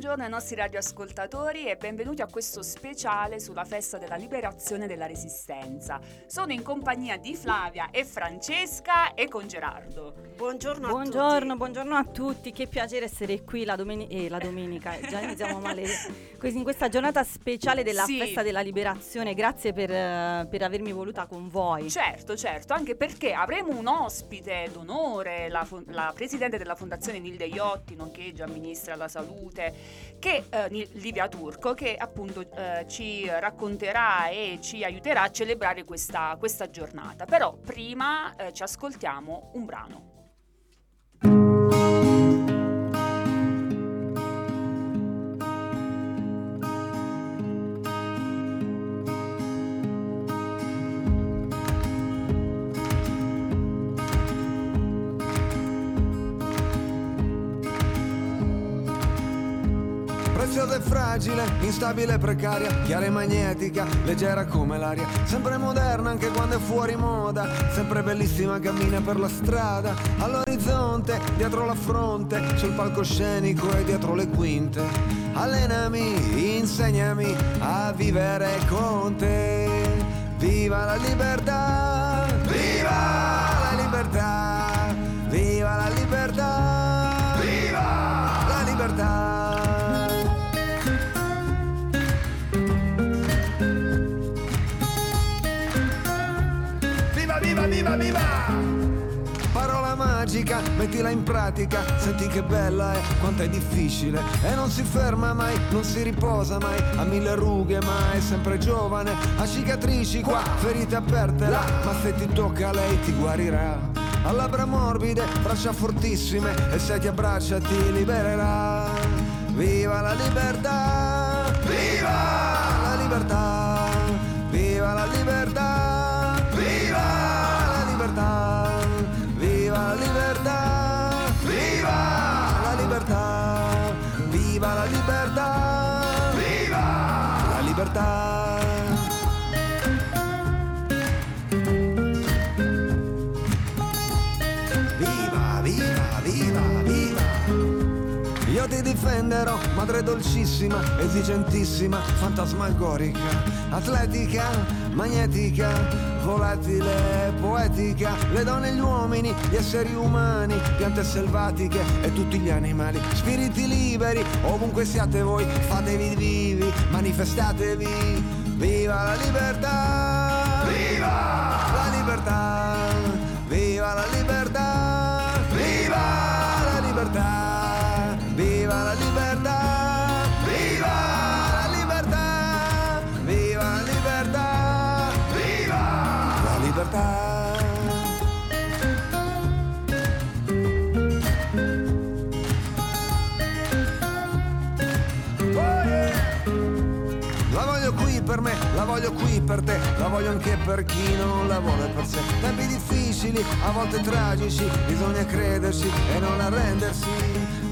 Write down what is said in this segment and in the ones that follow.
buongiorno, ai nostri radioascoltatori e benvenuti a questo speciale sulla festa della liberazione della resistenza. Sono in compagnia di Flavia e Francesca e con Gerardo. Buongiorno a buongiorno, tutti. Buongiorno a tutti, che piacere essere qui la, domeni- eh, la domenica, già iniziamo male, in questa giornata speciale della Sì. festa della liberazione, grazie per, eh, per avermi voluta con voi. Certo, certo, anche perché avremo un ospite d'onore, la, fo- la presidente della Fondazione Nilde Iotti, nonché già ministra della Salute, che, eh, Livia Turco, che appunto eh, ci racconterà e ci aiuterà a celebrare questa, questa giornata. Però prima eh, ci ascoltiamo un brano. Instabile e precaria, chiara e magnetica, leggera come l'aria, sempre moderna anche quando è fuori moda, sempre bellissima cammina per la strada, all'orizzonte, dietro la fronte, sul palcoscenico e dietro le quinte. Allenami, insegnami a vivere con te. Viva la libertà! Viva la libertà! Viva la libertà! Viva la libertà! Magica, mettila in pratica, senti che bella è, quanto è difficile e non si ferma mai, non si riposa mai, ha mille rughe ma è sempre giovane, ha cicatrici qua, ferite aperte là, ma se ti tocca lei ti guarirà. Ha labbra morbide, braccia fortissime e se ti abbraccia ti libererà. Viva la libertà! Viva la libertà! Difenderò, madre dolcissima, esigentissima, fantasmagorica, atletica, magnetica, volatile, poetica, le donne e gli uomini, gli esseri umani, piante selvatiche e tutti gli animali, spiriti liberi, ovunque siate voi, fatevi vivi, manifestatevi, viva la libertà! Voglio qui per te, la voglio anche per chi non la vuole per sé. Tempi difficili, a volte tragici, bisogna crederci e non arrendersi.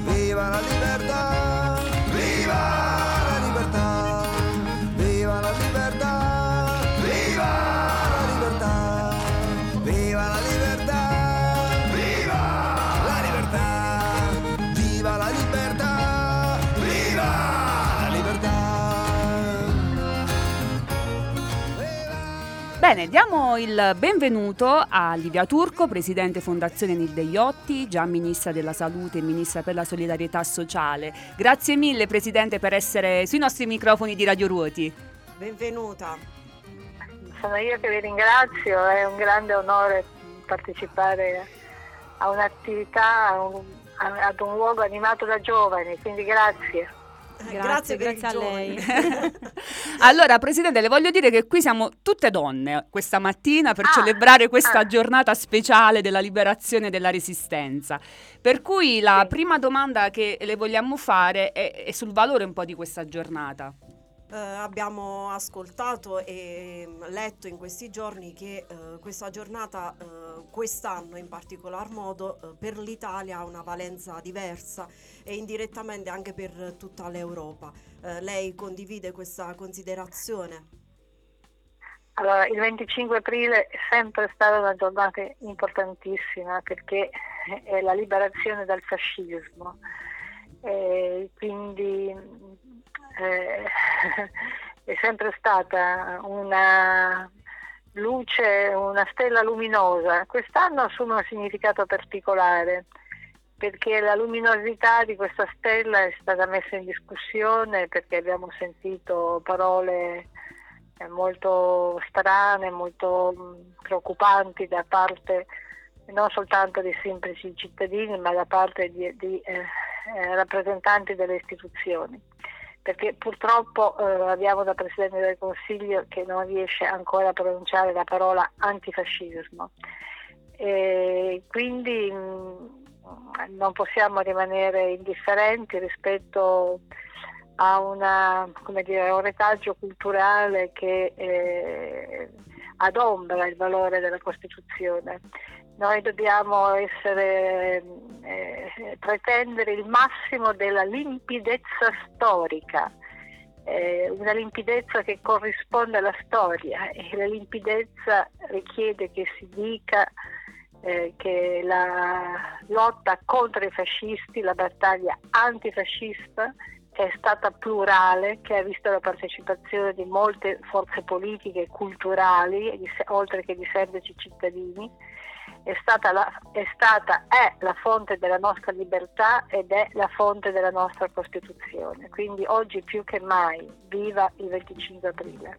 Viva la libertà! Viva la libertà! Bene, diamo il benvenuto a Livia Turco, presidente Fondazione Nilde Iotti, già ministra della Salute e ministra per la solidarietà sociale. Grazie mille, presidente, per essere sui nostri microfoni di Radio Ruoti. Benvenuta. Sono io che vi ringrazio, è un grande onore partecipare a un'attività, a un- a- ad un luogo animato da giovani, quindi grazie. Grazie, i grazie a lei. allora, presidente, le voglio dire che qui siamo tutte donne questa mattina per Ah, celebrare questa ah. giornata speciale della liberazione della resistenza. Per cui la Sì. prima domanda che le vogliamo fare è, è sul valore un po' di questa giornata. Eh, abbiamo ascoltato e mm, letto in questi giorni che eh, questa giornata, eh, quest'anno in particolar modo, eh, per l'Italia ha una valenza diversa e indirettamente anche per tutta l'Europa. Eh, lei condivide questa considerazione? Allora, il 25 aprile è sempre stata una giornata importantissima perché è la liberazione dal fascismo e quindi eh, è sempre stata una luce, una stella luminosa. Quest'anno assume un significato particolare perché la luminosità di questa stella è stata messa in discussione perché abbiamo sentito parole eh, molto strane, molto mm, preoccupanti da parte non soltanto dei semplici cittadini ma da parte di, di eh, eh rappresentanti delle istituzioni perché purtroppo eh, abbiamo da Presidente del Consiglio che non riesce ancora a pronunciare la parola antifascismo. E quindi mh, mm, non possiamo rimanere indifferenti rispetto a, una, dire, un retaggio culturale che eh, adombra il valore della Costituzione. Noi dobbiamo essere, eh, pretendere il massimo della limpidezza storica, eh, una limpidezza che corrisponde alla storia e la limpidezza richiede che si dica eh, che la lotta contro i fascisti, la battaglia antifascista è stata plurale, che ha visto la partecipazione di molte forze politiche e culturali, oltre che di semplici cittadini è stata, la, è stata, è la fonte della nostra libertà ed è la fonte della nostra Costituzione. Quindi oggi più che mai viva il 25 aprile.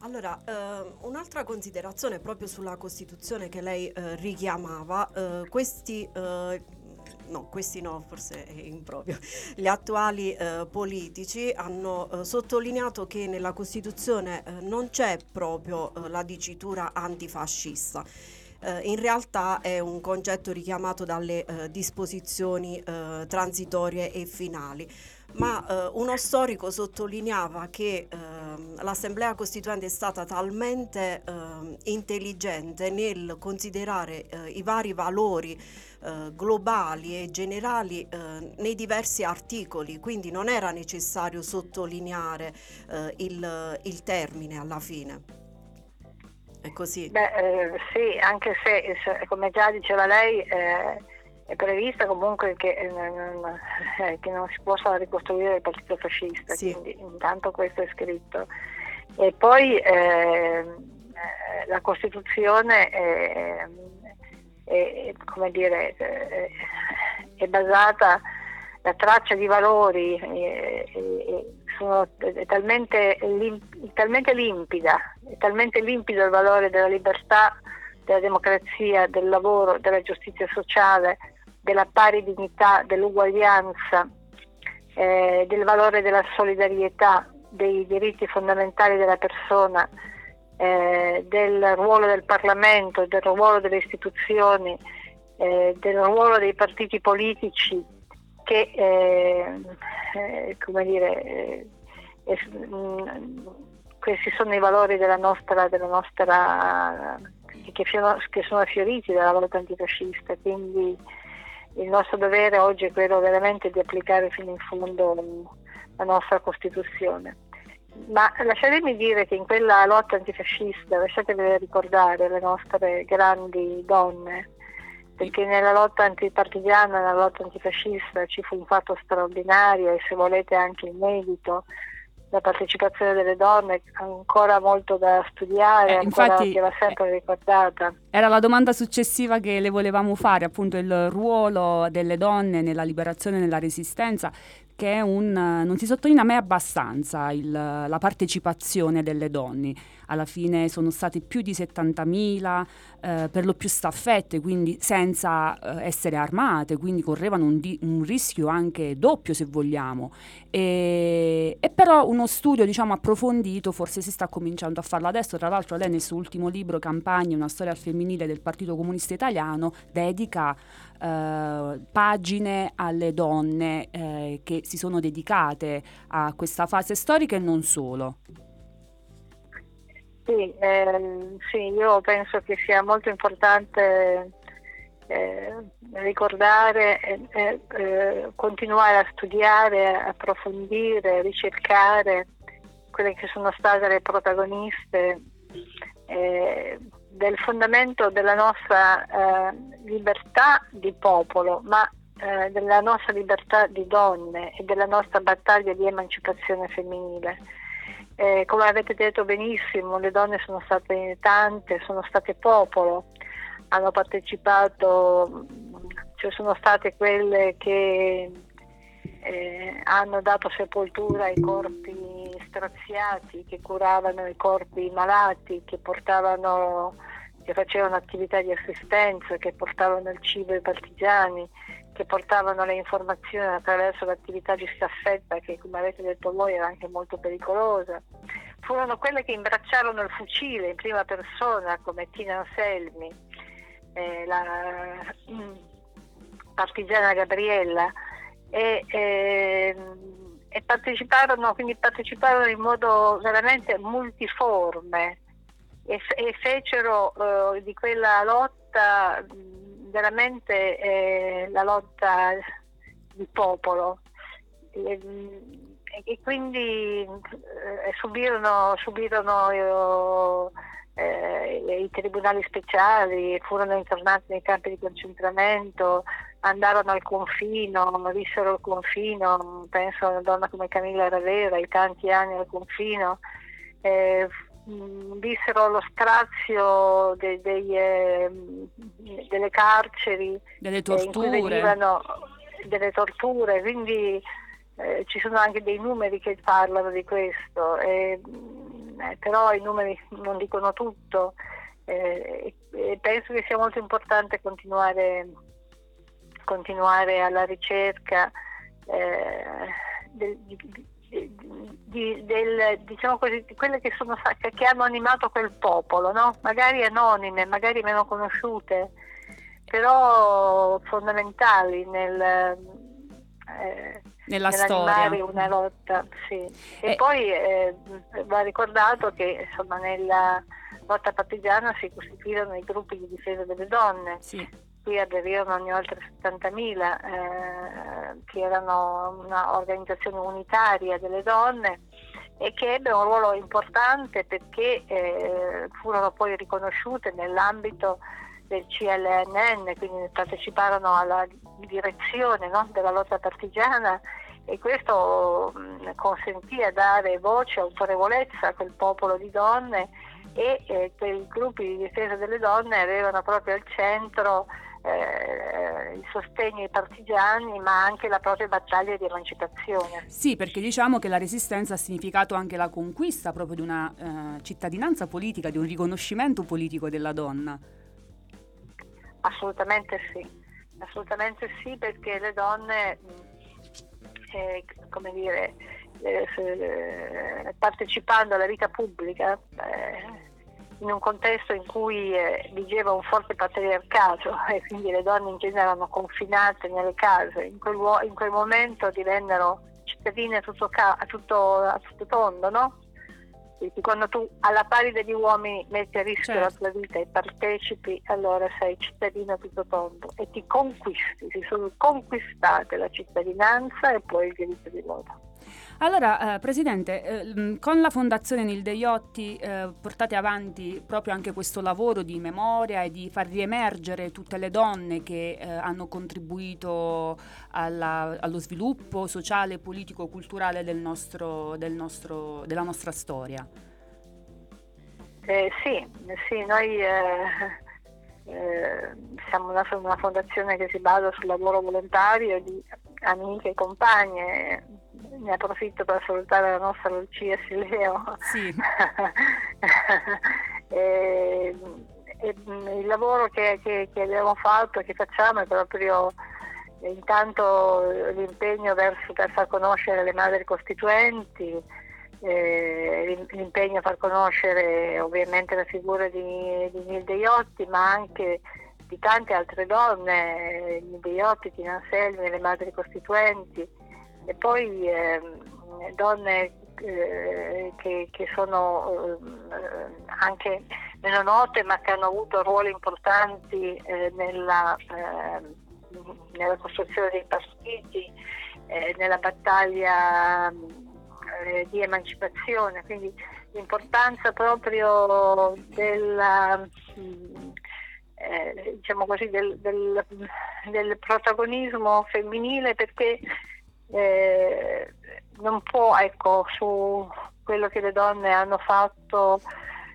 Allora, eh, un'altra considerazione proprio sulla Costituzione che lei eh, richiamava, eh, questi eh, no, questi no, forse è improprio. Gli attuali eh, politici hanno eh, sottolineato che nella Costituzione eh, non c'è proprio eh, la dicitura antifascista eh, in realtà è un concetto richiamato dalle eh, disposizioni eh, transitorie e finali. Ma eh, uno storico sottolineava che ehm, l'Assemblea Costituente è stata talmente ehm, intelligente nel considerare eh, i vari valori eh, globali e generali eh, nei diversi articoli, quindi non era necessario sottolineare eh, il, il termine alla fine. È così? Beh, eh, sì, anche se, come già diceva lei, eh, è prevista comunque che, eh, eh, che, non si possa ricostruire il partito fascista, sì. quindi intanto questo è scritto. E poi ehm, eh, la Costituzione è, è, dire, eh, è basata, la traccia di valori sono, è, talmente, lim, talmente limpida, è talmente limpido il valore della libertà, della democrazia, del lavoro, della giustizia sociale, della pari dignità, dell'uguaglianza, eh, del valore della solidarietà, dei diritti fondamentali della persona, eh, del ruolo del Parlamento, del ruolo delle istituzioni, eh, del ruolo dei partiti politici che eh, eh, come dire, eh, mm, questi sono i valori della nostra, della nostra che, sono, che sono fioriti dalla lotta antifascista, quindi il nostro dovere oggi è quello veramente di applicare fino in fondo la nostra Costituzione. Ma lasciatemi dire che in quella lotta antifascista, lasciatemi ricordare le nostre grandi donne, perché nella lotta antipartigiana, nella lotta antifascista ci fu un fatto straordinario e se volete anche inedito, la partecipazione delle donne ancora molto da studiare, eh, infatti, che va sempre ricordata. Era la domanda successiva che le volevamo fare, appunto il ruolo delle donne nella liberazione e nella resistenza che un, non si sottolinea mai abbastanza il, la partecipazione delle donne. Alla fine sono state più di 70.000, eh, per lo più staffette, quindi senza eh, essere armate, quindi correvano un, di, un, rischio anche doppio se vogliamo. E, e però uno studio diciamo, approfondito forse si sta cominciando a farlo adesso, tra l'altro lei nel suo ultimo libro Campagne, una storia al femminile del Partito Comunista Italiano, dedica eh, pagine alle donne eh, che si sono dedicate a questa fase storica e non solo. Sì, eh, sì io penso che sia molto importante eh, ricordare, eh, eh, continuare a studiare, approfondire, ricercare quelle che sono state le protagoniste del fondamento della nostra eh, libertà di popolo, ma eh, della nostra libertà di donne e della nostra battaglia di emancipazione femminile. Eh, come avete detto benissimo, le donne sono state tante, sono state popolo, hanno partecipato, ci sono state quelle che eh, hanno dato sepoltura ai corpi straziati, che curavano i corpi malati, che portavano che facevano attività di assistenza, che portavano il cibo ai partigiani, che portavano le informazioni attraverso l'attività di staffetta che come avete detto voi era anche molto pericolosa. Furono quelle che imbracciarono il fucile in prima persona come Tina Anselmi, eh, la mm, partigiana Gabriella e, eh, e parteciparono, quindi parteciparono in modo veramente multiforme e, e fecero uh, di quella lotta veramente eh, la lotta di popolo. E, e quindi eh, subirono, subirono eh, i tribunali speciali, furono internati nei campi di concentramento, andarono al confino, vissero il confino, penso a una donna come Camilla Ravera, i tanti anni al confino, eh, vissero lo strazio de, de, eh, delle carceri, delle torture. venivano delle torture, quindi eh, ci sono anche dei numeri che parlano di questo, eh, però i numeri non dicono tutto e penso che sia molto importante continuare, continuare alla ricerca eh, del, di, di, del, diciamo così, di quelle che, sono, che hanno animato quel popolo, no? magari anonime, magari meno conosciute, però fondamentali nel, eh, nella storia. una lotta. Sì. E, e poi eh, va ricordato che insomma, nella lotta partigiana si costituirono i gruppi di difesa delle donne. Sì cui aderirono ogni oltre 70.000, eh, che erano un'organizzazione unitaria delle donne e che ebbe un ruolo importante perché eh, furono poi riconosciute nell'ambito del CLNN, quindi parteciparono alla direzione no, della lotta partigiana e questo mh, consentì a dare voce, autorevolezza a quel popolo di donne e eh, quei gruppi di difesa delle donne avevano proprio al centro eh, il sostegno ai partigiani ma anche la propria battaglia di emancipazione. Sì, perché diciamo che la resistenza ha significato anche la conquista proprio di una eh, cittadinanza politica, di un riconoscimento politico della donna. Assolutamente sì, assolutamente sì perché le donne, eh, come dire, eh, partecipando alla vita pubblica, eh, in un contesto in cui eh, vigeva un forte patriarcato e quindi le donne in genere erano confinate nelle case, in quel, in quel momento divennero cittadine a tutto, a tutto, a tutto tondo, no? Quindi quando tu alla pari degli uomini metti a rischio certo. la tua vita e partecipi, allora sei cittadino tutto tondo e ti conquisti, si sono conquistate la cittadinanza e poi il diritto di voto. Allora, eh, Presidente, eh, con la Fondazione Nilde Iotti eh, portate avanti proprio anche questo lavoro di memoria e di far riemergere tutte le donne che eh, hanno contribuito alla, allo sviluppo sociale, politico, culturale del nostro, del nostro, della nostra storia. Eh, sì, sì, noi eh, siamo una, una fondazione che si basa sul lavoro volontario di amiche e compagne ne approfitto per salutare la nostra Lucia Sileo. Sì. e, e, il lavoro che, che, che, abbiamo fatto e che facciamo è proprio intanto l'impegno verso, per far conoscere le madri costituenti, eh, l'impegno a far conoscere ovviamente la figura di, di Nilde Iotti, ma anche di tante altre donne, Nilde Iotti, Tina Anselmi, le madri costituenti e poi eh, donne eh, che, che, sono eh, anche meno note ma che hanno avuto ruoli importanti eh, nella, ehm, nella, costruzione dei partiti, eh, nella battaglia eh, di emancipazione, quindi l'importanza proprio della, eh, diciamo così, del, del, del, protagonismo femminile perché eh, non può ecco, su quello che le donne hanno fatto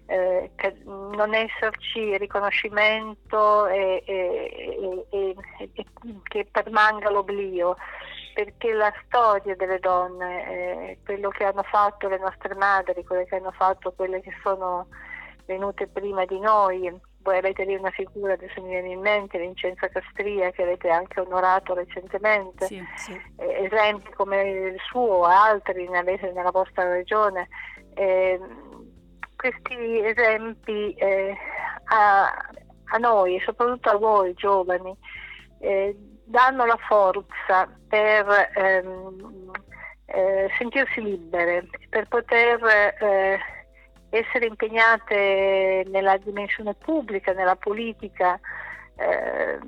eh, non esserci riconoscimento e, e, e, e, che permanga l'oblio perché la storia delle donne, eh, quello che hanno fatto le nostre madri, quello che hanno fatto quelle che sono venute prima di noi, voi avete lì una figura, adesso mi viene in mente, Vincenzo Castria, che avete anche onorato recentemente, sì, sì. Eh, esempi come il suo, altri ne avete nella vostra regione. Eh, questi esempi eh, a, a, noi, soprattutto a voi giovani, eh, danno la forza per ehm, eh, sentirsi libere, per poter eh, essere impegnate nella dimensione pubblica, nella politica, eh,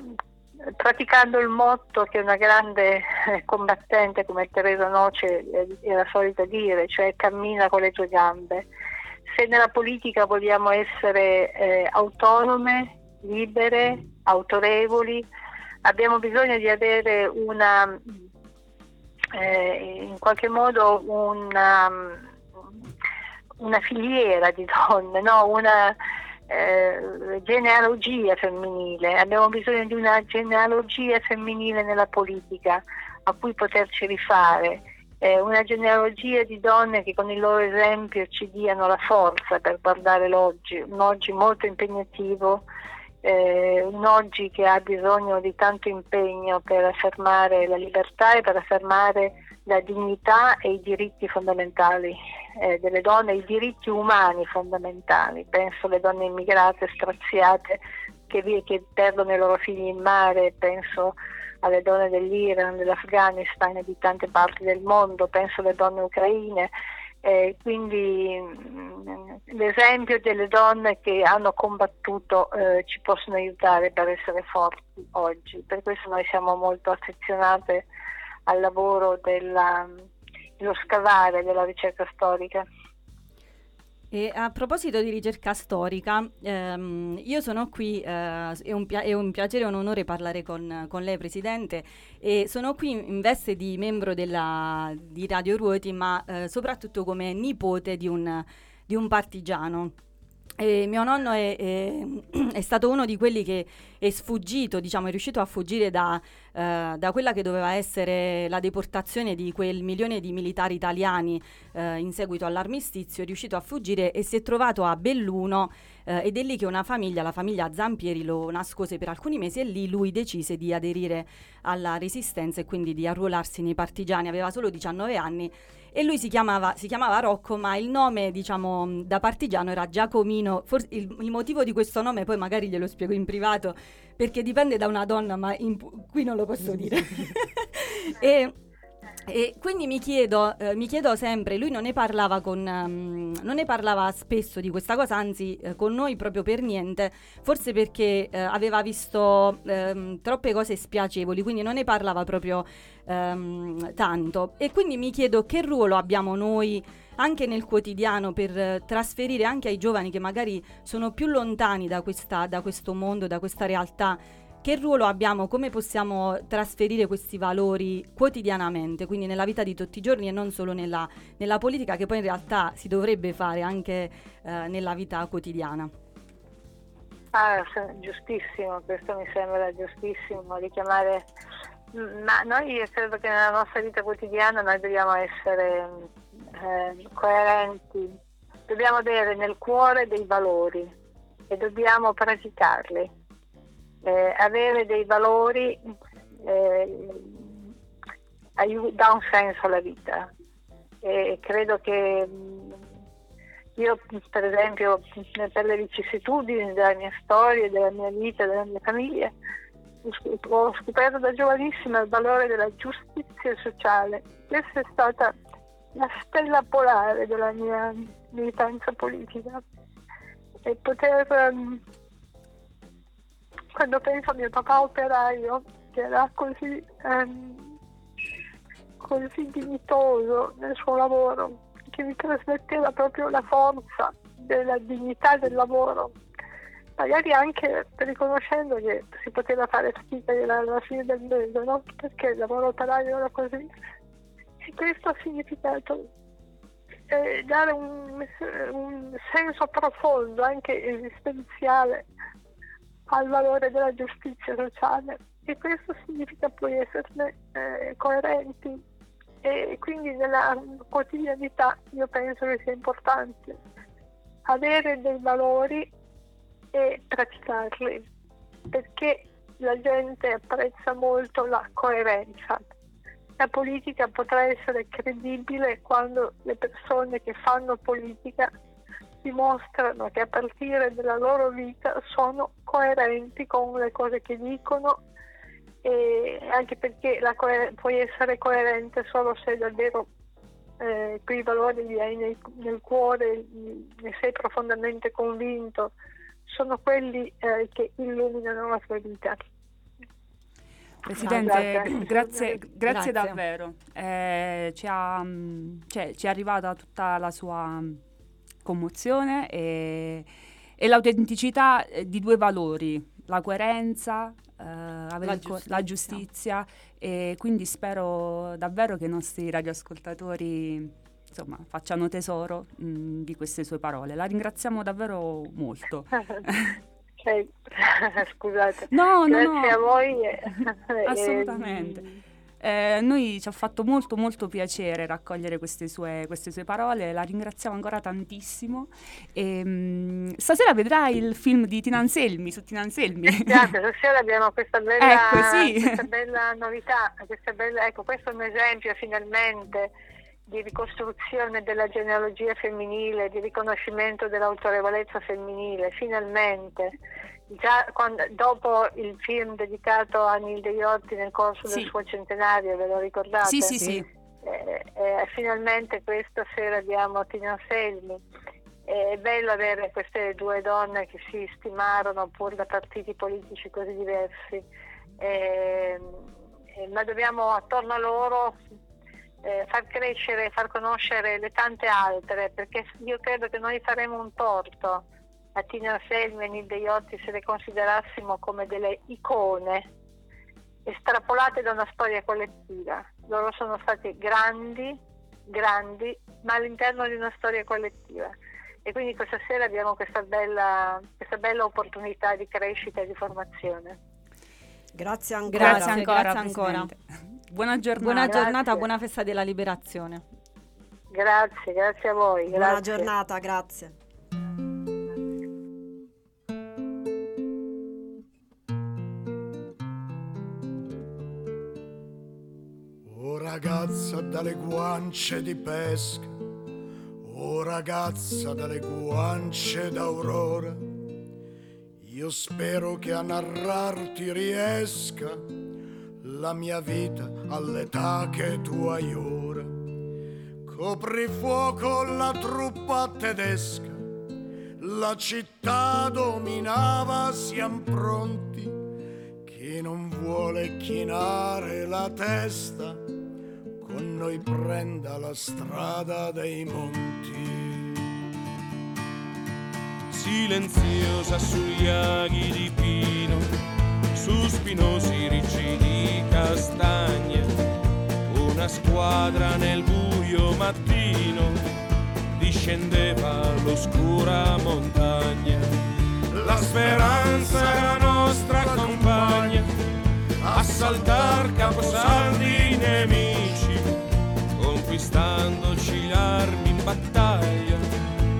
praticando il motto che una grande combattente come Teresa Noce eh, era solita dire, cioè cammina con le tue gambe. Se nella politica vogliamo essere eh, autonome, libere, autorevoli, abbiamo bisogno di avere una, eh, in qualche modo una una filiera di donne, no? una eh, genealogia femminile, abbiamo bisogno di una genealogia femminile nella politica a cui poterci rifare, eh, una genealogia di donne che con il loro esempio ci diano la forza per guardare l'oggi, un oggi molto impegnativo, eh, un oggi che ha bisogno di tanto impegno per affermare la libertà e per affermare la dignità e i diritti fondamentali eh, delle donne, i diritti umani fondamentali. Penso alle donne immigrate straziate che, che perdono i loro figli in mare, penso alle donne dell'Iran, dell'Afghanistan e di tante parti del mondo, penso alle donne ucraine. Eh, quindi mh, mm, l'esempio delle donne che hanno combattuto eh, ci possono aiutare per essere forti oggi. Per questo noi siamo molto affezionate al lavoro della, dello scavare della ricerca storica. E a proposito di ricerca storica, ehm, io sono qui, eh, è, un pia- è, un piacere e un onore parlare con, con, lei Presidente e sono qui in veste di membro della, di Radio Ruoti ma eh, soprattutto come nipote di un, di un partigiano. E mio nonno è, è, è, stato uno di quelli che è sfuggito, diciamo, è riuscito a fuggire da, uh, da, quella che doveva essere la deportazione di quel milione di militari italiani uh, in seguito all'armistizio, è riuscito a fuggire e si è trovato a Belluno uh, ed è lì che una famiglia, la famiglia Zampieri, lo nascose per alcuni mesi e lì lui decise di aderire alla resistenza e quindi di arruolarsi nei partigiani, aveva solo 19 anni e lui si chiamava, si chiamava Rocco, ma il nome, diciamo, da partigiano era Giacomino. Forse il, il, motivo di questo nome poi magari glielo spiego in privato, perché dipende da una donna, ma in, qui non lo posso dire. e e quindi mi chiedo, eh, mi chiedo, sempre, lui non ne parlava con, um, non ne parlava spesso di questa cosa, anzi eh, con noi proprio per niente, forse perché eh, aveva visto ehm, troppe cose spiacevoli, quindi non ne parlava proprio ehm, tanto. E quindi mi chiedo che ruolo abbiamo noi anche nel quotidiano per eh, trasferire anche ai giovani che magari sono più lontani da, questa, da questo mondo, da questa realtà che ruolo abbiamo, come possiamo trasferire questi valori quotidianamente, quindi nella vita di tutti i giorni e non solo nella, nella politica, che poi in realtà si dovrebbe fare anche eh, nella vita quotidiana. Ah, giustissimo, questo mi sembra giustissimo, richiamare, ma noi credo che nella nostra vita quotidiana noi dobbiamo essere eh, coerenti, dobbiamo avere nel cuore dei valori e dobbiamo praticarli eh, avere dei valori eh, dà un senso alla vita e credo che mm, io per esempio per le vicissitudini della mia storia, della mia vita, della mia famiglia ho scoperto da giovanissima il valore della giustizia sociale. Questa è stata la stella polare della mia militanza politica e poter um, quando penso a mio papà operaio, che era così, ehm, così dignitoso nel suo lavoro, che mi trasmetteva proprio la forza della dignità del lavoro, magari anche riconoscendo che si poteva fare fatica alla fine del mese, no? perché il lavoro operaio era così. E questo ha significato eh, dare un, un, senso profondo, anche esistenziale, al valore della giustizia sociale e questo significa poi esserne eh, coerenti e quindi nella quotidianità io penso che sia importante avere dei valori e praticarli perché la gente apprezza molto la coerenza. La politica potrà essere credibile quando le persone che fanno politica dimostrano che a partire dalla loro vita sono coerenti con le cose che dicono e anche perché coer- puoi essere coerente solo se davvero eh, quei valori li hai nel, nel, cuore, ne sei profondamente convinto, sono quelli eh, che illuminano la tua vita. Presidente, grazie, grazie, grazie, davvero. Eh, ci, ha, cioè, ci, è arrivata tutta la sua commozione e, e l'autenticità eh, di due valori, la coerenza, eh, la giustizia. la giustizia e quindi spero davvero che i nostri radioascoltatori insomma, facciano tesoro mh, di queste sue parole. La ringraziamo davvero molto. Scusate. No, Grazie no, no. a voi. Assolutamente. Eh, noi ci ha fatto molto molto piacere raccogliere queste sue, queste sue parole, la ringraziamo ancora tantissimo. E, mh, stasera vedrai il film di Tina Anselmi su Tina Anselmi. Grazie, stasera abbiamo questa bella, ecco, sì. questa bella novità, questa bella, ecco, questo è un esempio finalmente di ricostruzione della genealogia femminile, di riconoscimento dell'autorevolezza femminile, finalmente già quando, dopo il film dedicato a Nilde Iotti nel corso sì. del suo centenario, ve lo ricordate? Sì, sì, sì. Eh, eh, finalmente questa sera abbiamo Tina Selmi. È bello avere queste due donne che si stimarono pur da partiti politici così diversi, eh, ma dobbiamo attorno a loro eh, far crescere, far conoscere le tante altre, perché io credo che noi faremo un torto a Tina Selmi e Nilde Iotti se le considerassimo come delle icone estrapolate da una storia collettiva. Loro sono stati grandi, grandi, ma all'interno di una storia collettiva. E quindi questa sera abbiamo questa bella, questa bella opportunità di crescita e di formazione. Grazie ancora. Grazie ancora. Grazie ancora. Buona giornata. Buona giornata, buona festa della liberazione. Grazie, grazie a voi. Grazie. Buona giornata, grazie. Ragazza dalle guance di pesca, oh ragazza dalle guance d'aurora, io spero che a narrarti riesca la mia vita all'età che tu hai ora. Copri fuoco la truppa tedesca, la città dominava, siamo pronti, chi non vuole chinare la testa con noi prenda la strada dei monti. Silenziosa sugli aghi di pino, su spinosi ricci di castagne, una squadra nel buio mattino discendeva l'oscura montagna. La speranza la nostra compagna, assaltar caposaldi nemici conquistandoci l'armi in battaglia,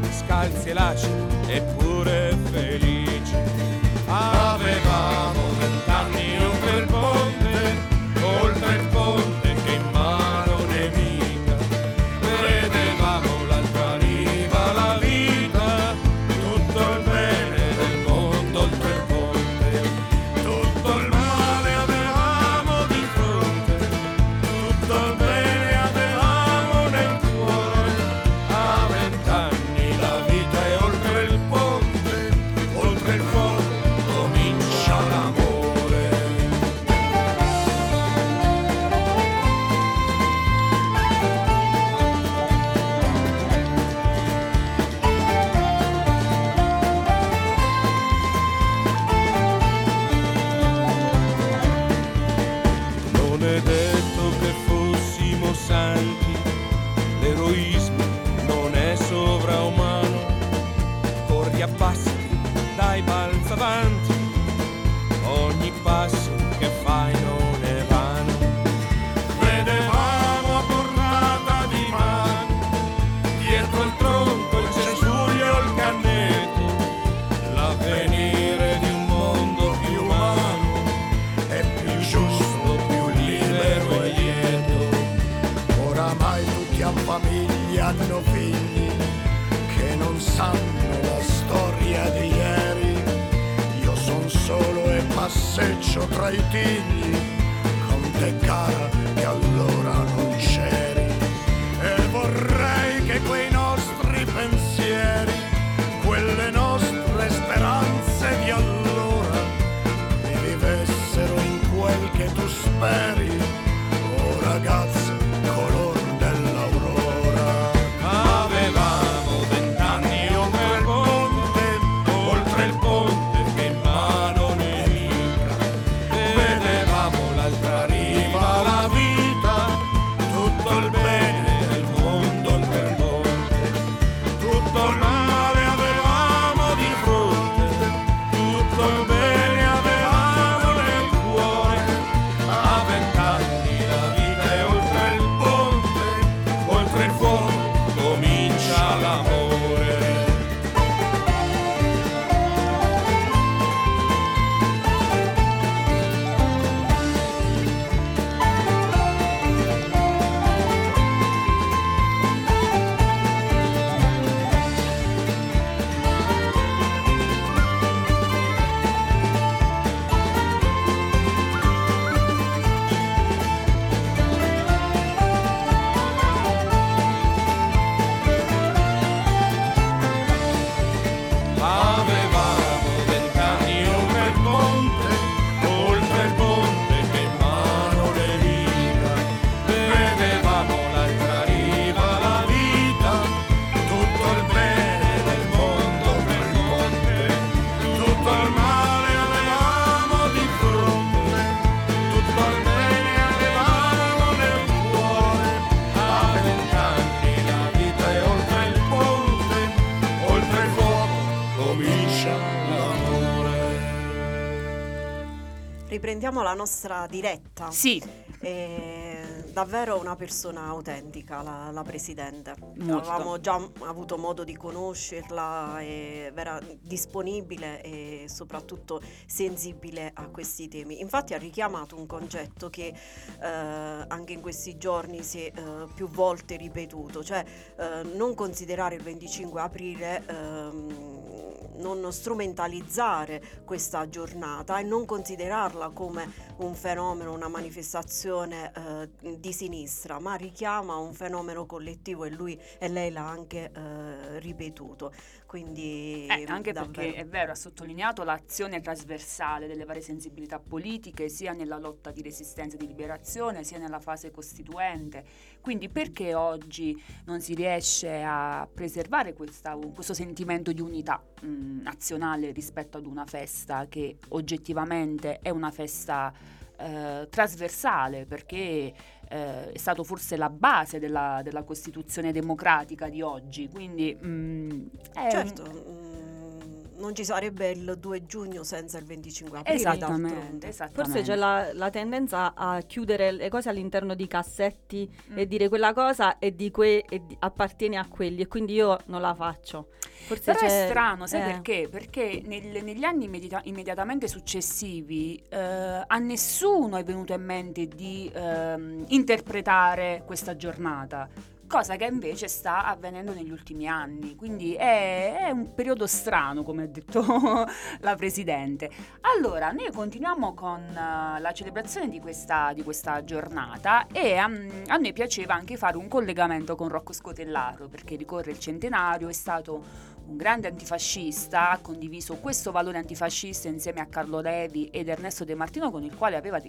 scalzi e lacci eppure felici. Avevamo Riprendiamo la nostra diretta. Sì, È davvero una persona autentica, la, la presidente. Molto. Avevamo già avuto modo di conoscerla, è vera- disponibile e soprattutto sensibile a questi temi. Infatti ha richiamato un concetto che eh, anche in questi giorni si è eh, più volte ripetuto, cioè eh, non considerare il 25 aprile ehm, non strumentalizzare questa giornata e non considerarla come un fenomeno, una manifestazione eh, di sinistra, ma richiama un fenomeno collettivo e lui e lei l'ha anche eh, ripetuto. Quindi Eh, anche davvero. perché è vero, ha sottolineato l'azione trasversale delle varie sensibilità politiche, sia nella lotta di resistenza e di liberazione, sia nella fase costituente. Quindi perché oggi non si riesce a preservare questa- questo sentimento di unità mh, nazionale rispetto ad una festa che oggettivamente è una festa eh, trasversale perché eh, è stato forse la base della, della Costituzione democratica di oggi, quindi mh, è un- Certo, mm, non ci sarebbe il 2 giugno senza il 25 aprile. Esattamente, esattamente. Forse c'è la, la tendenza a chiudere le cose all'interno di cassetti Mm. e dire quella cosa è di que- e di- appartiene a quelli e quindi io non la faccio. Forse Però è strano, sai eh. perché? Perché nel- negli anni immedita- immediatamente successivi eh, a nessuno è venuto in mente di ehm, interpretare questa giornata, cosa che invece sta avvenendo negli ultimi anni. Quindi è, è un periodo strano, come ha detto la Presidente. Allora, noi continuiamo con eh, la celebrazione di questa, di questa giornata e a, a noi piaceva anche fare un collegamento con Rocco Scotellaro perché ricorre il centenario, è stato un grande antifascista, ha condiviso questo valore antifascista insieme a Carlo Levi ed Ernesto De Martino con il quale aveva,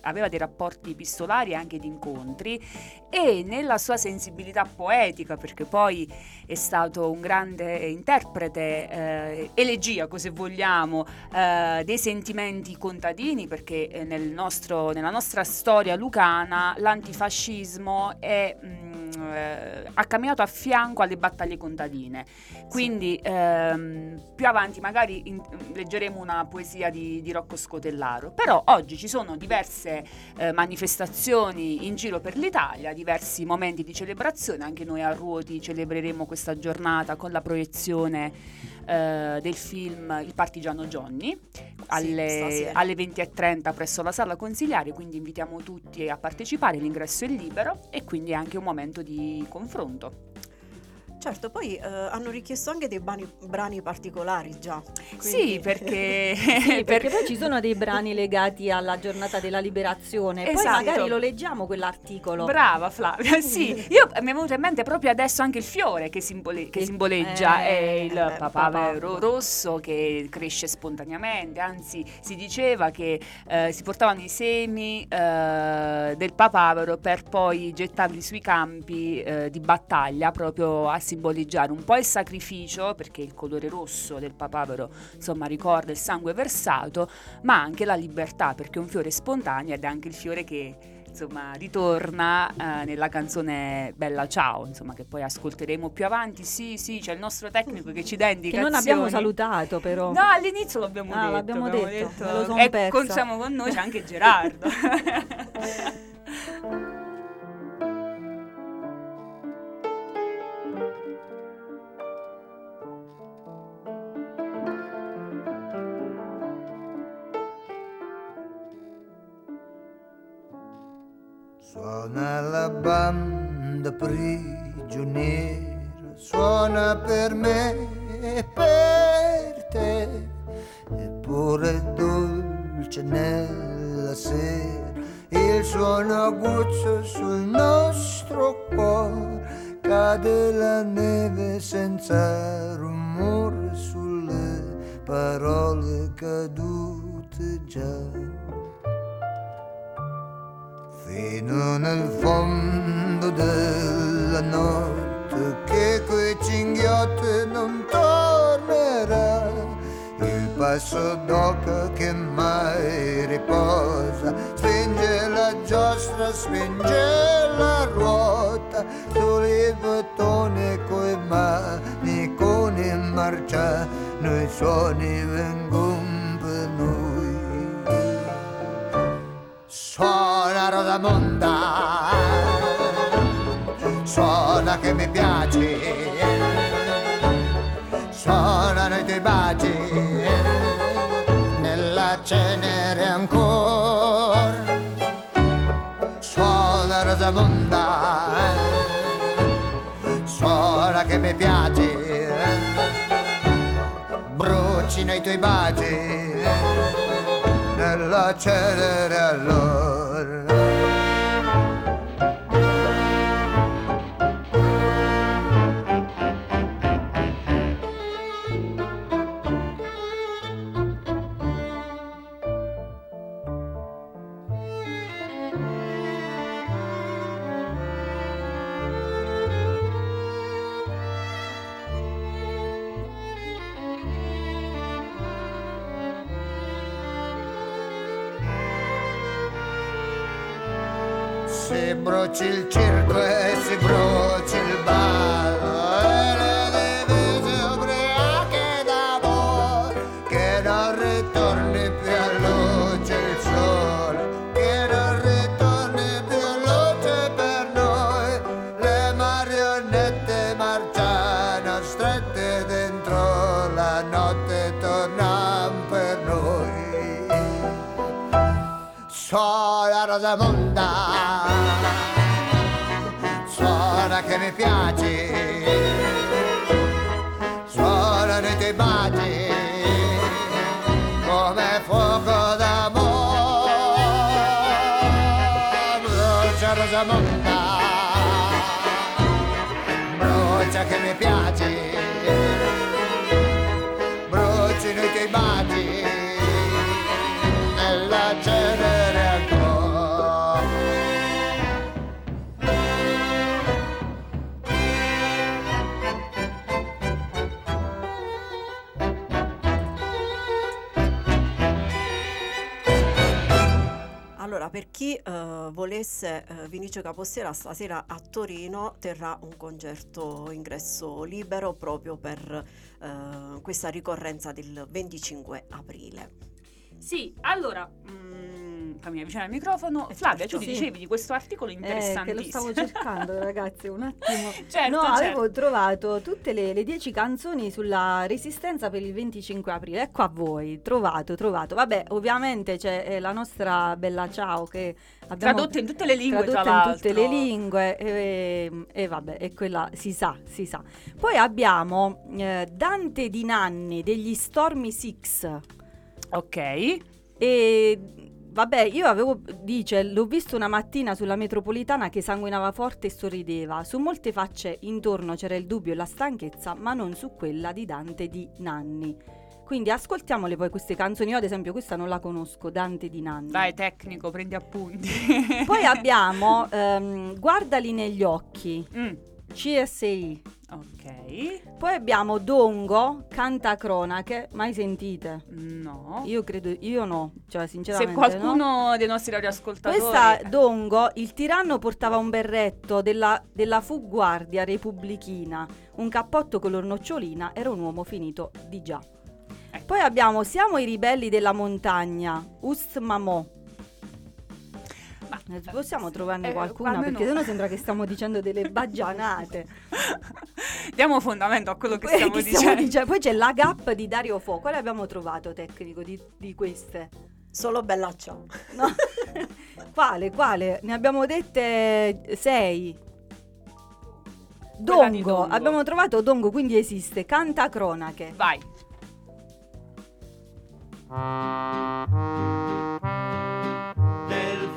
aveva dei rapporti epistolari e anche di incontri e nella sua sensibilità poetica, perché poi è stato un grande interprete, eh, elegiaco se vogliamo, eh, dei sentimenti contadini, perché eh, nel nostro- nella nostra storia lucana l'antifascismo è... mm, eh, ha camminato a fianco alle battaglie contadine. Quindi ehm, più avanti magari in- leggeremo una poesia di, di Rocco Scotellaro. Però oggi ci sono diverse eh, manifestazioni in giro per l'Italia, diversi momenti di celebrazione. Anche noi a Ruoti celebreremo questa giornata con la proiezione eh, del film Il partigiano Johnny alle, stasera. alle 20.30 presso la sala consigliare, quindi invitiamo tutti a partecipare, l'ingresso è libero e quindi è anche un momento di confronto. Certo, poi eh, hanno richiesto anche dei brani, brani particolari già. Sì, quindi- perché, Sì, per- perché poi ci sono dei brani legati alla giornata della liberazione. Poi Esatto. magari lo leggiamo quell'articolo. Brava Flavia, sì, io mi è venuto in mente proprio adesso anche il fiore che, simbole- che simboleggia eh, è il eh, papavero papavero. rosso che cresce spontaneamente, anzi si diceva che eh, si portavano i semi eh, del papavero per poi gettarli sui campi eh, di battaglia proprio a simboleggiare un po' il sacrificio perché il colore rosso del papavero insomma ricorda il sangue versato ma anche la libertà perché è un fiore spontaneo ed è anche il fiore che insomma ritorna eh, nella canzone Bella Ciao insomma che poi ascolteremo più avanti sì sì c'è il nostro tecnico che ci dà Che indicazioni non abbiamo salutato però. No, all'inizio l'abbiamo Ah, detto. l'abbiamo abbiamo detto, me lo e con, siamo con noi c'è anche Gerardo. Suona la banda prigioniera, suona per me e per te, eppure dolce nella sera, il suono aguzzo sul nostro cuore, cade la neve senza rumore sulle parole cadute già fino nel fondo della notte che quei cinghiotto non tornerà il passo d'oca che mai riposa spinge la giostra spinge la ruota. Sui bottoni coi maniconi marcia noi suoni vengono Suona Rosamonda, suona che mi piaci, suona nei tuoi baci, nella cenere ancora. Suona Rosamonda, suona che mi piaci, bruci nei tuoi baci nella celere allora. Si bruci il circo e si bruci il ballo. E le divise ubriache d'amore che non ritorni più a luce il sole che non ritorni più a luce per noi. Le marionette marciano strette dentro la notte tornano per noi. Suona Rosamonda, suona per chi eh, volesse eh, Vinicio Capossera stasera a Torino terrà un concerto ingresso libero proprio per eh, questa ricorrenza del 25 aprile. Sì, allora, mm, fammi avvicinare il microfono. Flavia, tu Sì. dicevi di questo articolo Eh, che interessantissimo. lo stavo cercando, ragazzi, un attimo. certo, no, certo. avevo trovato tutte le, le 10 canzoni sulla resistenza per il 25 aprile. Ecco a voi, trovato, trovato. Vabbè, ovviamente c'è eh, la nostra bella ciao che abbiamo Tradotte in tutte le lingue, tra tradotta in tutte le lingue e, e vabbè, e quella si sa, si sa. Poi abbiamo eh, Dante di Nanni degli Stormy Six. Ok. E vabbè, io avevo, dice, l'ho visto una mattina sulla metropolitana che sanguinava forte e sorrideva. Su molte facce intorno c'era il dubbio e la stanchezza, ma non su quella di Dante di Nanni. Quindi ascoltiamole poi queste canzoni. Io, ad esempio, questa non la conosco, Dante di Nanni. Vai, tecnico, prendi appunti. Poi abbiamo ehm, Guardali negli occhi, Mm, CSI. ok. Poi abbiamo Dongo, Canta Cronache, mai sentite? No. Io credo, io no, cioè sinceramente Se no. qualcuno dei nostri radioascoltatori Questa Dongo, il tiranno portava un berretto della, della fu guardia repubblichina, un cappotto color nocciolina, era un uomo finito di già. Ecco. Poi abbiamo Siamo i ribelli della montagna, Ust Mamò. Ma- Eh, Possiamo trovarne eh, qualcuna almeno- perché sennò sembra che stiamo dicendo delle baggianate. Diamo fondamento a quello che Poi stiamo che dicendo. stiamo dicendo? Poi c'è la gap di Dario Fo. Quale abbiamo trovato tecnico di, di queste? Solo bella ciao. No. quale, quale? Ne abbiamo dette sei. Dongo. Dongo. abbiamo trovato Dongo, quindi esiste. Canta cronache. Vai. Del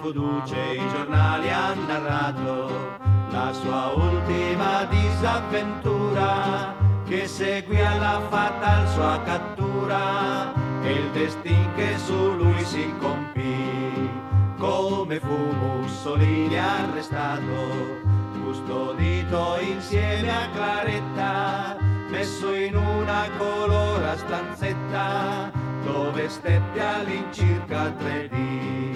Fuduce i giornali hanno narrato la sua ultima disavventura che seguì alla fatale sua cattura e il destin che su lui si compì. Come fu Mussolini arrestato custodito insieme a Claretta messo in una colora stanzetta dove stette all'incirca tre dì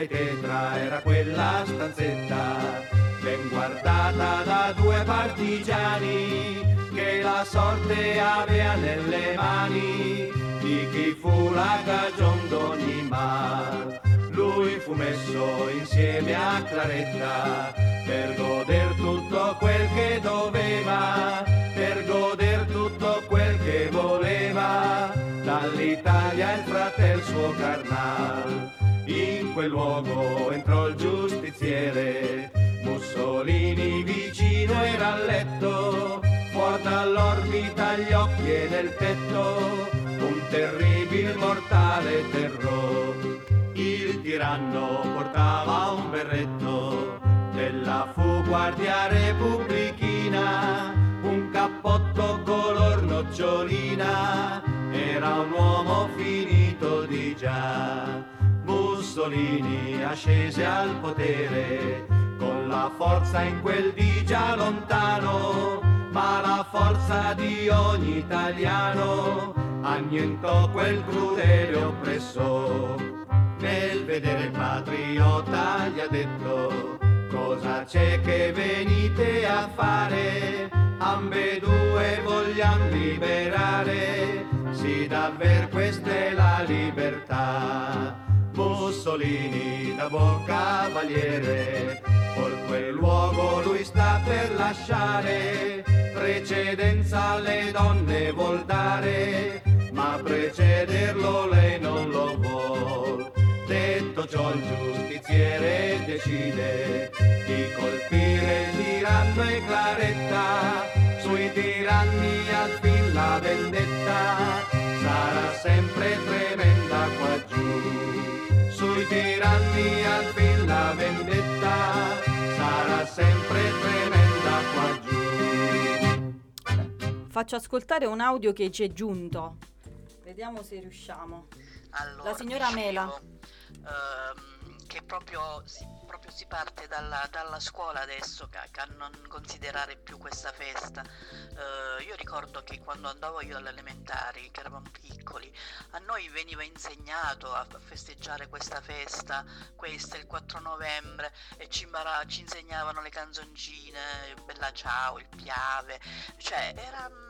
buia e tetra era quella stanzetta ben guardata da due partigiani che la sorte avea nelle mani di chi fu la cagion d'ogni mal lui fu messo insieme a Claretta per goder tutto quel che doveva per goder tutto quel che voleva dall'Italia il fratel suo carnal in quel luogo entrò il giustiziere Mussolini vicino era al letto fuor dall'orbita gli occhi e nel petto un terribile mortale terrore il tiranno portava un berretto della fu guardia repubblichina, un cappotto color nocciolina, era un uomo finito di già. Mussolini ascese al potere con la forza in quel di già lontano, ma la forza di ogni italiano annientò quel crudele oppressore nel vedere il patriota gli ha detto cosa c'è che venite a fare? Ambedue vogliamo liberare sì davvero questa è la libertà Mussolini da buon cavaliere por quel luogo lui sta per lasciare. Precedenza alle donne vuol dare ma precederlo lei non lo vuol. Detto ciò il giustiziere decide di colpire il tiranno e Claretta sui tiranni al fin la vendetta. Sarà sempre tremenda qua sui tiranni al fin la vendetta sarà sempre tremenda qua giù Faccio ascoltare un audio che ci è giunto. Vediamo se riusciamo. Allora, La signora Mela. ehm, che proprio si, proprio si parte dalla, dalla scuola adesso a non considerare più questa festa. Eh, io ricordo che quando andavo io alle elementari, che eravamo piccoli. A noi veniva insegnato a festeggiare questa festa, questa il 4 novembre e ci, imbara- ci insegnavano le canzoncine, Bella Ciao, il Piave, cioè era mm,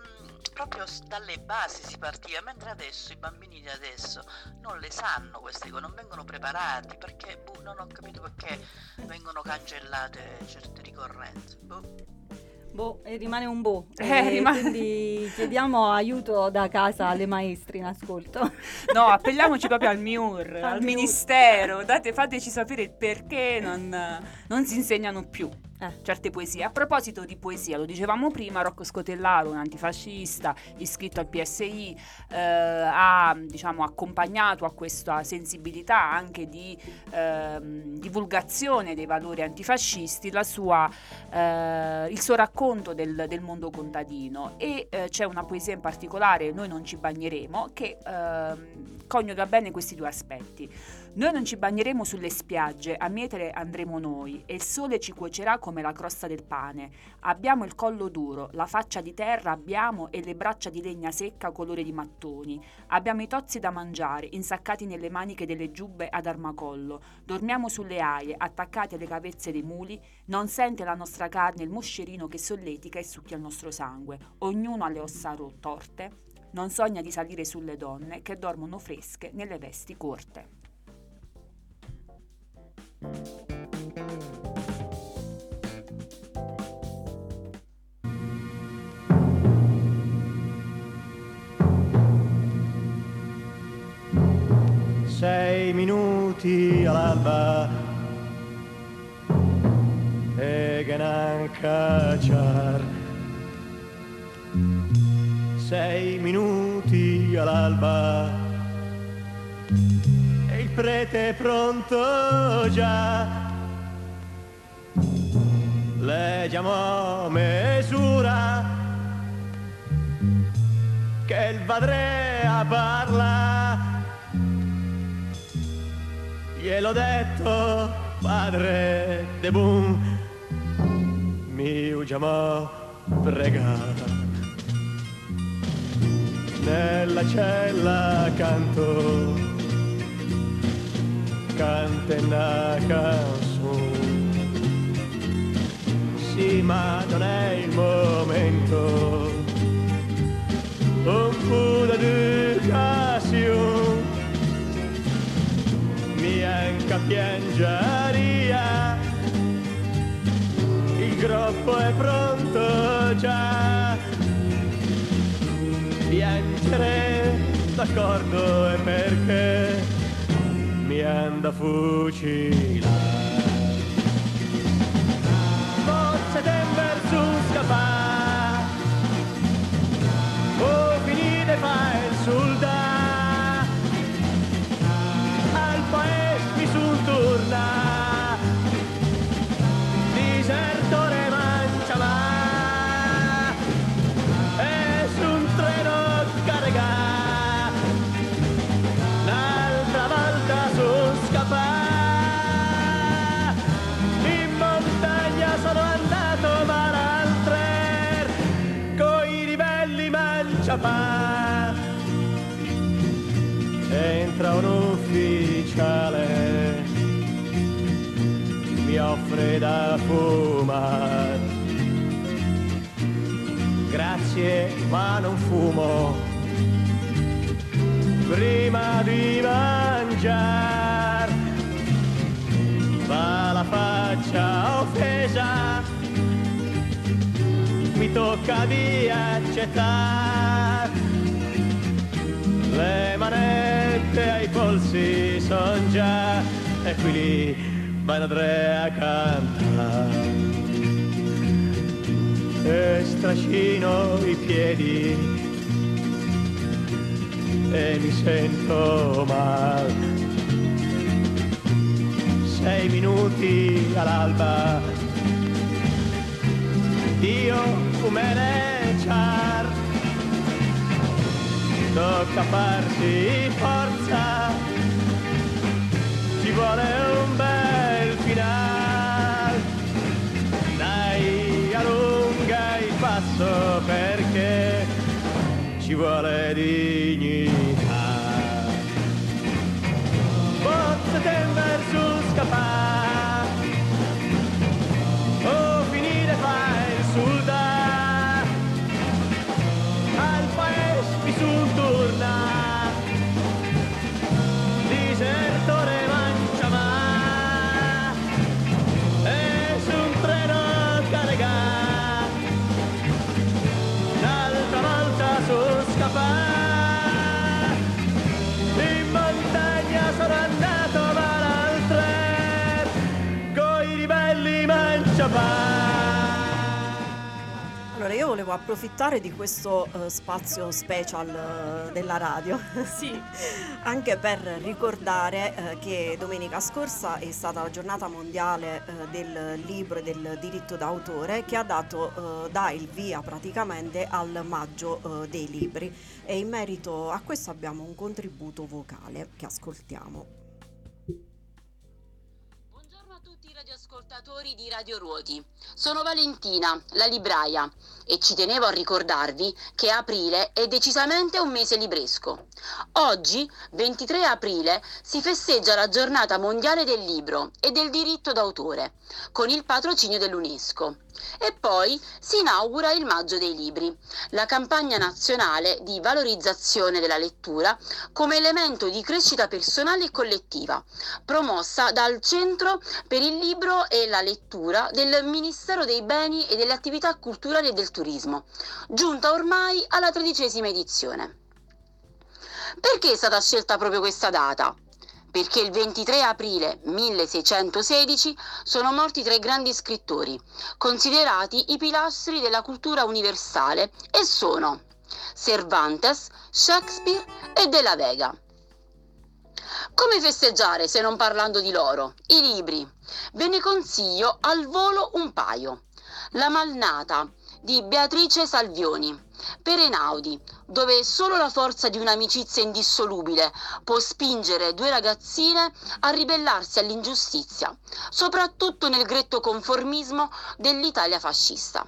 proprio dalle basi si partiva, mentre adesso i bambini di adesso non le sanno queste cose, non vengono preparati perché boh, non ho capito perché vengono cancellate certe ricorrenze. Boh. Boh, e rimane un boh. Eh, rimane- Quindi chiediamo aiuto da casa alle maestre in ascolto. No, appelliamoci proprio al MIUR, Al al. Ministero, date, fateci sapere il perché non, non si insegnano più Eh. certe poesie. A proposito di poesia, lo dicevamo prima, Rocco Scotellaro, un antifascista iscritto al PSI, eh, ha diciamo, accompagnato a questa sensibilità anche di ehm, divulgazione dei valori antifascisti sua, eh, il suo racconto del, del mondo contadino e eh, c'è una poesia in particolare, Noi non ci bagneremo, che ehm, coniuga bene questi due aspetti. Noi non ci bagneremo sulle spiagge, a mietere andremo noi e il sole ci cuocerà come la crosta del pane. Abbiamo il collo duro, la faccia di terra abbiamo e le braccia di legna secca colore di mattoni. Abbiamo i tozzi da mangiare, insaccati nelle maniche delle giubbe ad armacollo. Dormiamo sulle aie, attaccati alle cavezze dei muli. Non sente la nostra carne il moscerino che solletica e succhia il nostro sangue. Ognuno ha le ossa ro- torte. Non sogna di salire sulle donne che dormono fresche nelle vesti corte. Sei minuti all'alba e che non cacciar sei minuti all'alba prete pronto già. Leggiamo a misura che il padre parla. Gliel'ho detto, padre De Boom, mi chiamò pregare. Nella cella canto, canta una canzone. Sì, ma non è il momento. Un po' d'educazione mi piangeria il groppo è pronto già piangere d'accordo è perché mi anda fucilare forse temper su scappare offre da fumare. Grazie, ma non fumo. Prima di mangiare, va la faccia offesa, mi tocca di accettare le manette ai polsi son già e vanno tre a e strascino i piedi. E mi sento mal. Sei minuti all'alba. Io umeneciar tocca farsi forza, ci vuole un passo perché ci vuole dignità. Approfittare di questo eh, spazio special eh, della radio. Sì. Anche per ricordare eh, che domenica scorsa è stata la giornata mondiale del libro e del diritto d'autore che ha dato dà il via praticamente al maggio dei libri e in merito a questo abbiamo un contributo vocale che ascoltiamo. Radioascoltatori di Radio Ruoti. Sono Valentina, la libraia, e ci tenevo a ricordarvi che aprile è decisamente un mese libresco. Oggi, 23 aprile, si festeggia la giornata mondiale del libro e del diritto d'autore, con il patrocinio dell'UNESCO. E poi si inaugura il Maggio dei Libri, la campagna nazionale di valorizzazione della lettura come elemento di crescita personale e collettiva, promossa dal Centro per il Libro e la Lettura del Ministero dei Beni e delle Attività Culturali e del Turismo, giunta ormai alla tredicesima edizione. Perché è stata scelta proprio questa data? Perché il 23 aprile 1616 sono morti tre grandi scrittori, considerati i pilastri della cultura universale, e sono Cervantes, Shakespeare e De la Vega. Come festeggiare se non parlando di loro? I libri. Ve ne consiglio al volo un paio. La Malnata di Beatrice Salvioni, per Einaudi, dove solo la forza di un'amicizia indissolubile può spingere due ragazzine a ribellarsi all'ingiustizia, soprattutto nel gretto conformismo dell'Italia fascista.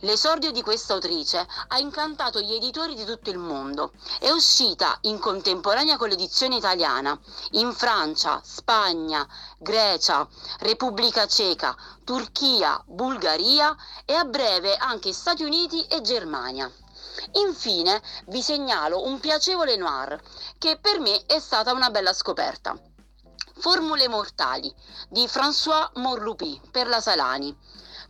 L'esordio di questa autrice ha incantato gli editori di tutto il mondo. È uscita in contemporanea con l'edizione italiana in Francia, Spagna, Grecia, Repubblica Ceca, Turchia, Bulgaria e a breve anche Stati Uniti e Germania. Infine vi segnalo un piacevole noir che per me è stata una bella scoperta. Formule mortali di François Morlupi per la Salani.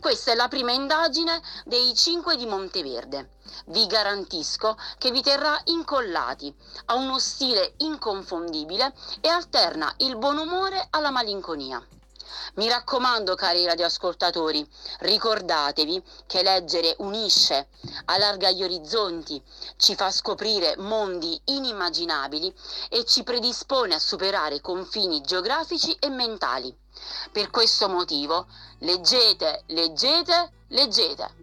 Questa è la prima indagine dei cinque di Monteverde. Vi garantisco che vi terrà incollati, ha uno stile inconfondibile e alterna il buon umore alla malinconia. Mi raccomando, cari radioascoltatori, ricordatevi che leggere unisce, allarga gli orizzonti, ci fa scoprire mondi inimmaginabili e ci predispone a superare confini geografici e mentali. Per questo motivo, leggete, leggete, leggete.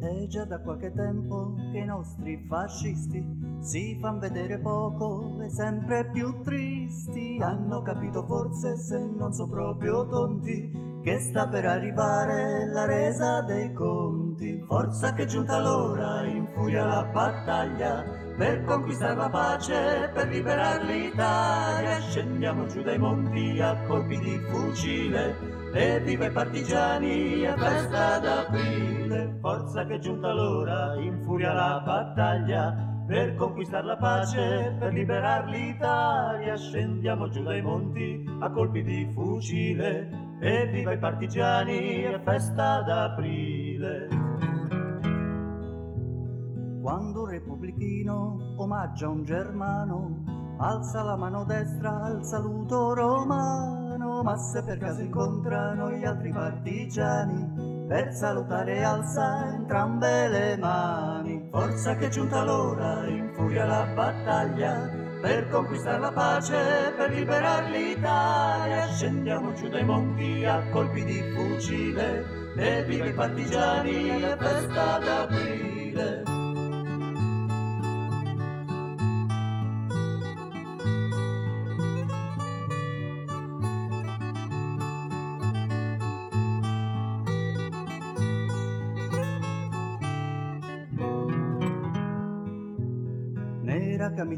È già da qualche tempo che i nostri fascisti si fan vedere poco e sempre più tristi. Hanno capito forse se non so proprio tonti che sta per arrivare la resa dei conti. Forza che è giunta l'ora, infuria la battaglia per conquistare la pace, per liberare l'Italia. Scendiamo giù dai monti a colpi di fucile e viva i partigiani a festa d'aprile. Forza che è giunta l'ora, infuria la battaglia per conquistare la pace, per liberare l'Italia. Scendiamo giù dai monti a colpi di fucile e viva i partigiani a festa d'aprile. Quando un repubblichino omaggia un germano, alza la mano destra al saluto romano, ma se per caso incontrano gli altri partigiani, per salutare alza entrambe le mani. Forza che è giunta l'ora, infuria la battaglia, per conquistare la pace, per liberare l'Italia. Scendiamo giù dai monti a colpi di fucile, e viva i partigiani, è festa d'aprile.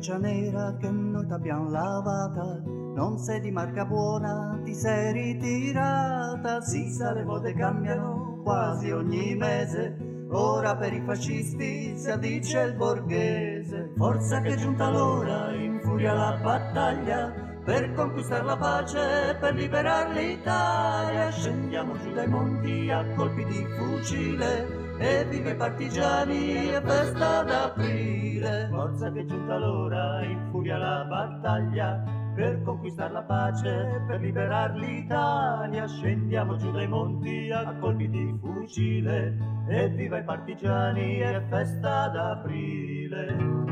Camicia nera che noi t'abbiamo lavata, non sei di marca buona, ti sei ritirata. Si sa, le mode cambiano quasi ogni mese, ora per i fascisti si addice il borghese. Forza che è giunta l'ora, infuria la battaglia, per conquistare la pace, per liberare l'Italia. Scendiamo giù dai monti a colpi di fucile, e viva i partigiani e festa d'aprile. Forza che è giunta l'ora, in furia la battaglia, per conquistare la pace, per liberare l'Italia. Scendiamo giù dai monti a colpi di fucile, e viva i partigiani e festa d'aprile.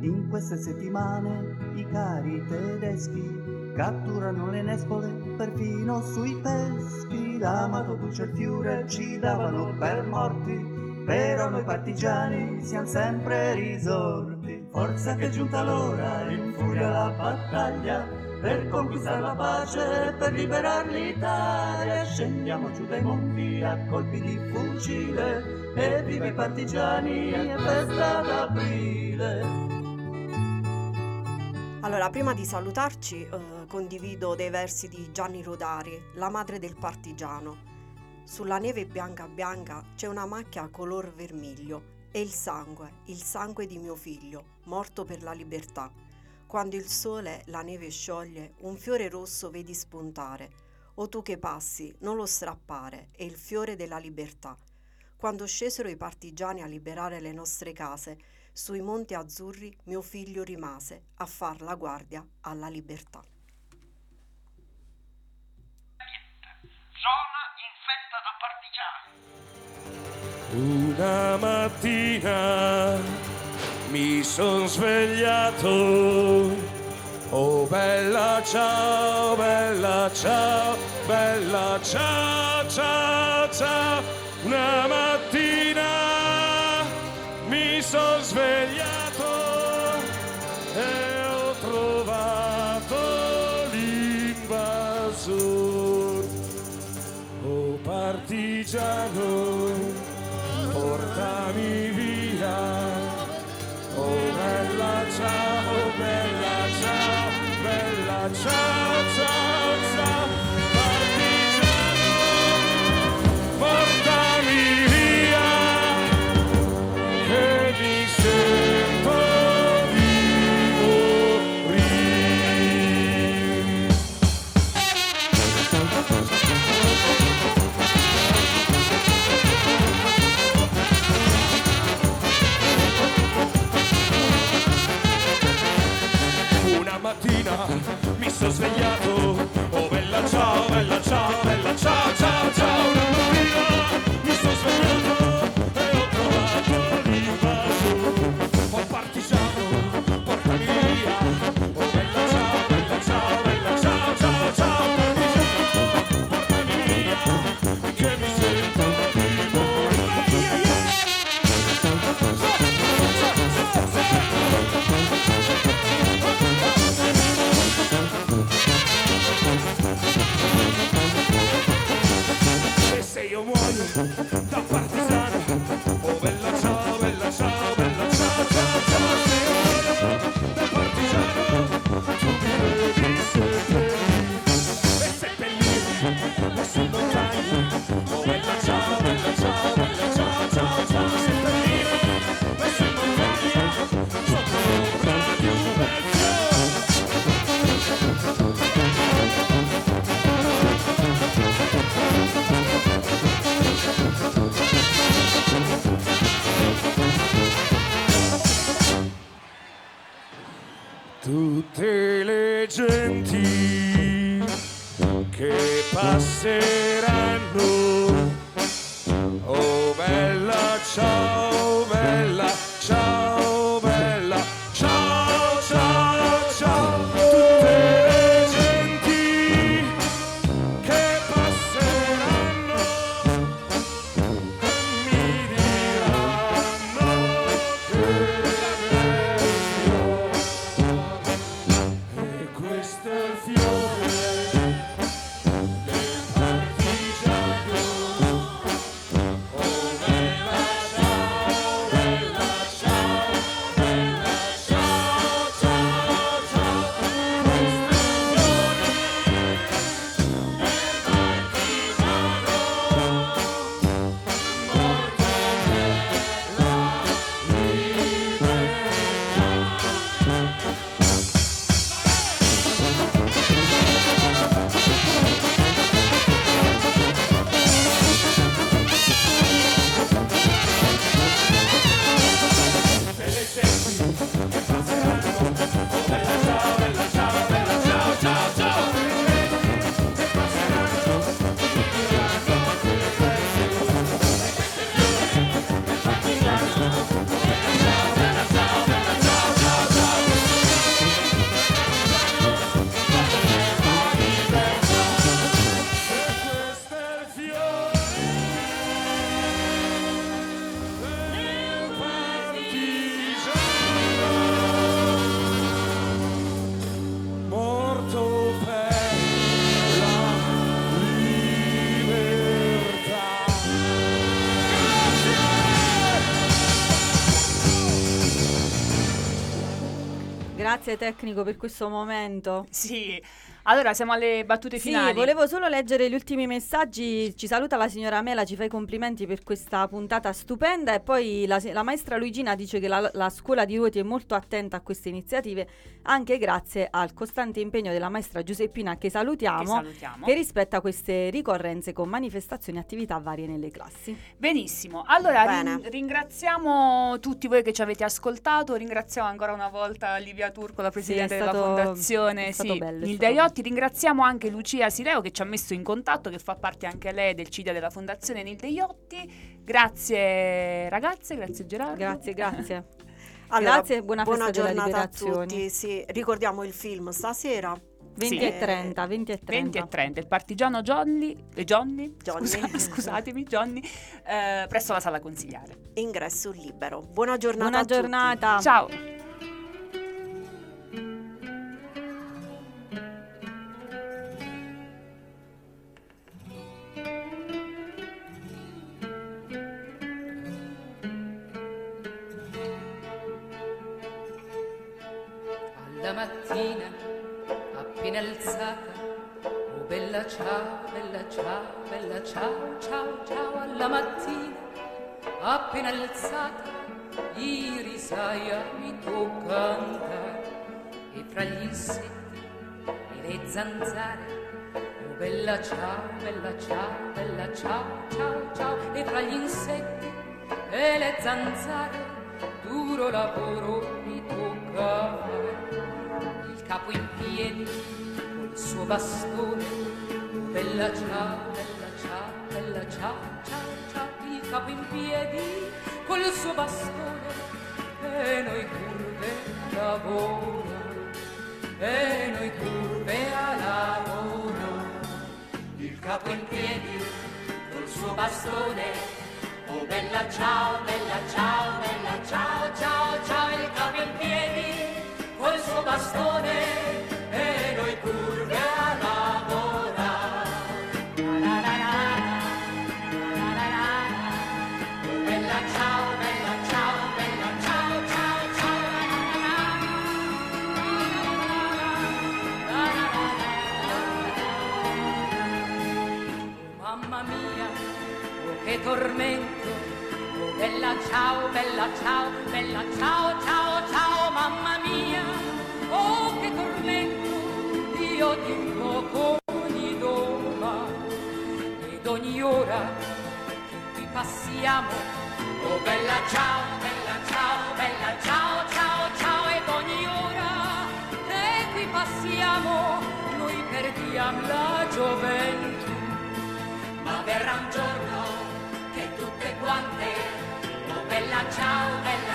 In queste settimane i cari tedeschi catturano le nespole perfino sui peschi. L'amato dolce il fiore ci davano per morti, però noi partigiani siamo sempre risorti. Forza che è giunta l'ora, in furia la battaglia, per conquistare la pace, per liberare l'Italia. Scendiamo giù dai monti a colpi di fucile, e viva i partigiani e festa d'aprile. Allora, prima di salutarci, eh, condivido dei versi di Gianni Rodari, la madre del partigiano. Sulla neve bianca bianca c'è una macchia color vermiglio. È il sangue, il sangue di mio figlio, morto per la libertà. Quando il sole la neve scioglie, un fiore rosso vedi spuntare. O tu che passi, non lo strappare, è il fiore della libertà. Quando scesero i partigiani a liberare le nostre case, sui monti azzurri mio figlio rimase a far la guardia alla libertà. Zona infetta da partigiani. Una mattina mi son svegliato. Oh bella ciao, bella ciao, bella ciao, ciao, ciao. Una mattina mi son svegliato e ho trovato l'invasor. Oh partigiano, portami che passeranno. Oh bella ciao, grazie tecnico per questo momento. Sì, allora siamo alle battute Sì, finali. volevo solo leggere gli ultimi messaggi. Ci saluta la signora Mela, ci fa i complimenti per questa puntata stupenda. E poi la, la maestra Luigina dice che la, la scuola di Ruoti è molto attenta a queste iniziative, anche grazie al costante impegno della maestra Giuseppina, che salutiamo, Che salutiamo. che rispetta queste ricorrenze con manifestazioni e attività varie nelle classi. Benissimo, allora rin- ringraziamo tutti voi che ci avete ascoltato, ringraziamo ancora una volta Livia Turco, la presidente della stato- fondazione è stato sì, bello, è Nilde Iotti, ringraziamo anche Lucia Sireo che ci ha messo in contatto, che fa parte anche lei del CIDE della fondazione Nilde Iotti, grazie ragazze, grazie Gerardo. Grazie, grazie. Allora, grazie buona festa della giornata a tutti. Sì, ricordiamo il film stasera. 20 Sì. e 30, 20 e 30. 20 e 30, il partigiano Johnny, eh, Johnny, Johnny. scusa- scusatemi Johnny, eh, presso la sala consigliare. Ingresso libero. Buona giornata Buona a tutti. giornata. Ciao. Mattina, appena alzata, oh bella ciao, bella ciao, bella ciao, ciao, ciao. Alla mattina, appena alzata, i risaia mi tocca andare e fra gli insetti e le zanzare. Oh bella ciao, bella ciao, bella ciao, ciao, ciao. E fra gli insetti e le zanzare, duro lavoro mi tocca fare. Capo in piedi col suo bastone. Oh bella ciao, bella ciao, bella ciao, ciao, ciao. Il capo in piedi col suo bastone. E noi curve a lavoro. E noi curve a lavoro. Il capo in piedi col suo bastone. Oh bella ciao, bella ciao, bella ciao, ciao, ciao, il capo in piedi col suo bastone e noi curve a lavorare. La, la, la, la, la, la, la. Bella ciao, bella ciao, bella ciao, ciao, ciao, Mamma mia, oh che tormento, bella ciao, bella ciao, bella ciao, ciao, ciao, mamma mia, passiamo. Oh bella ciao, bella ciao, bella ciao, ciao, ciao ed ogni ora e qui passiamo, noi perdiamo la gioventù. Ma verrà un giorno che tutte quante, oh bella ciao, bella ciao.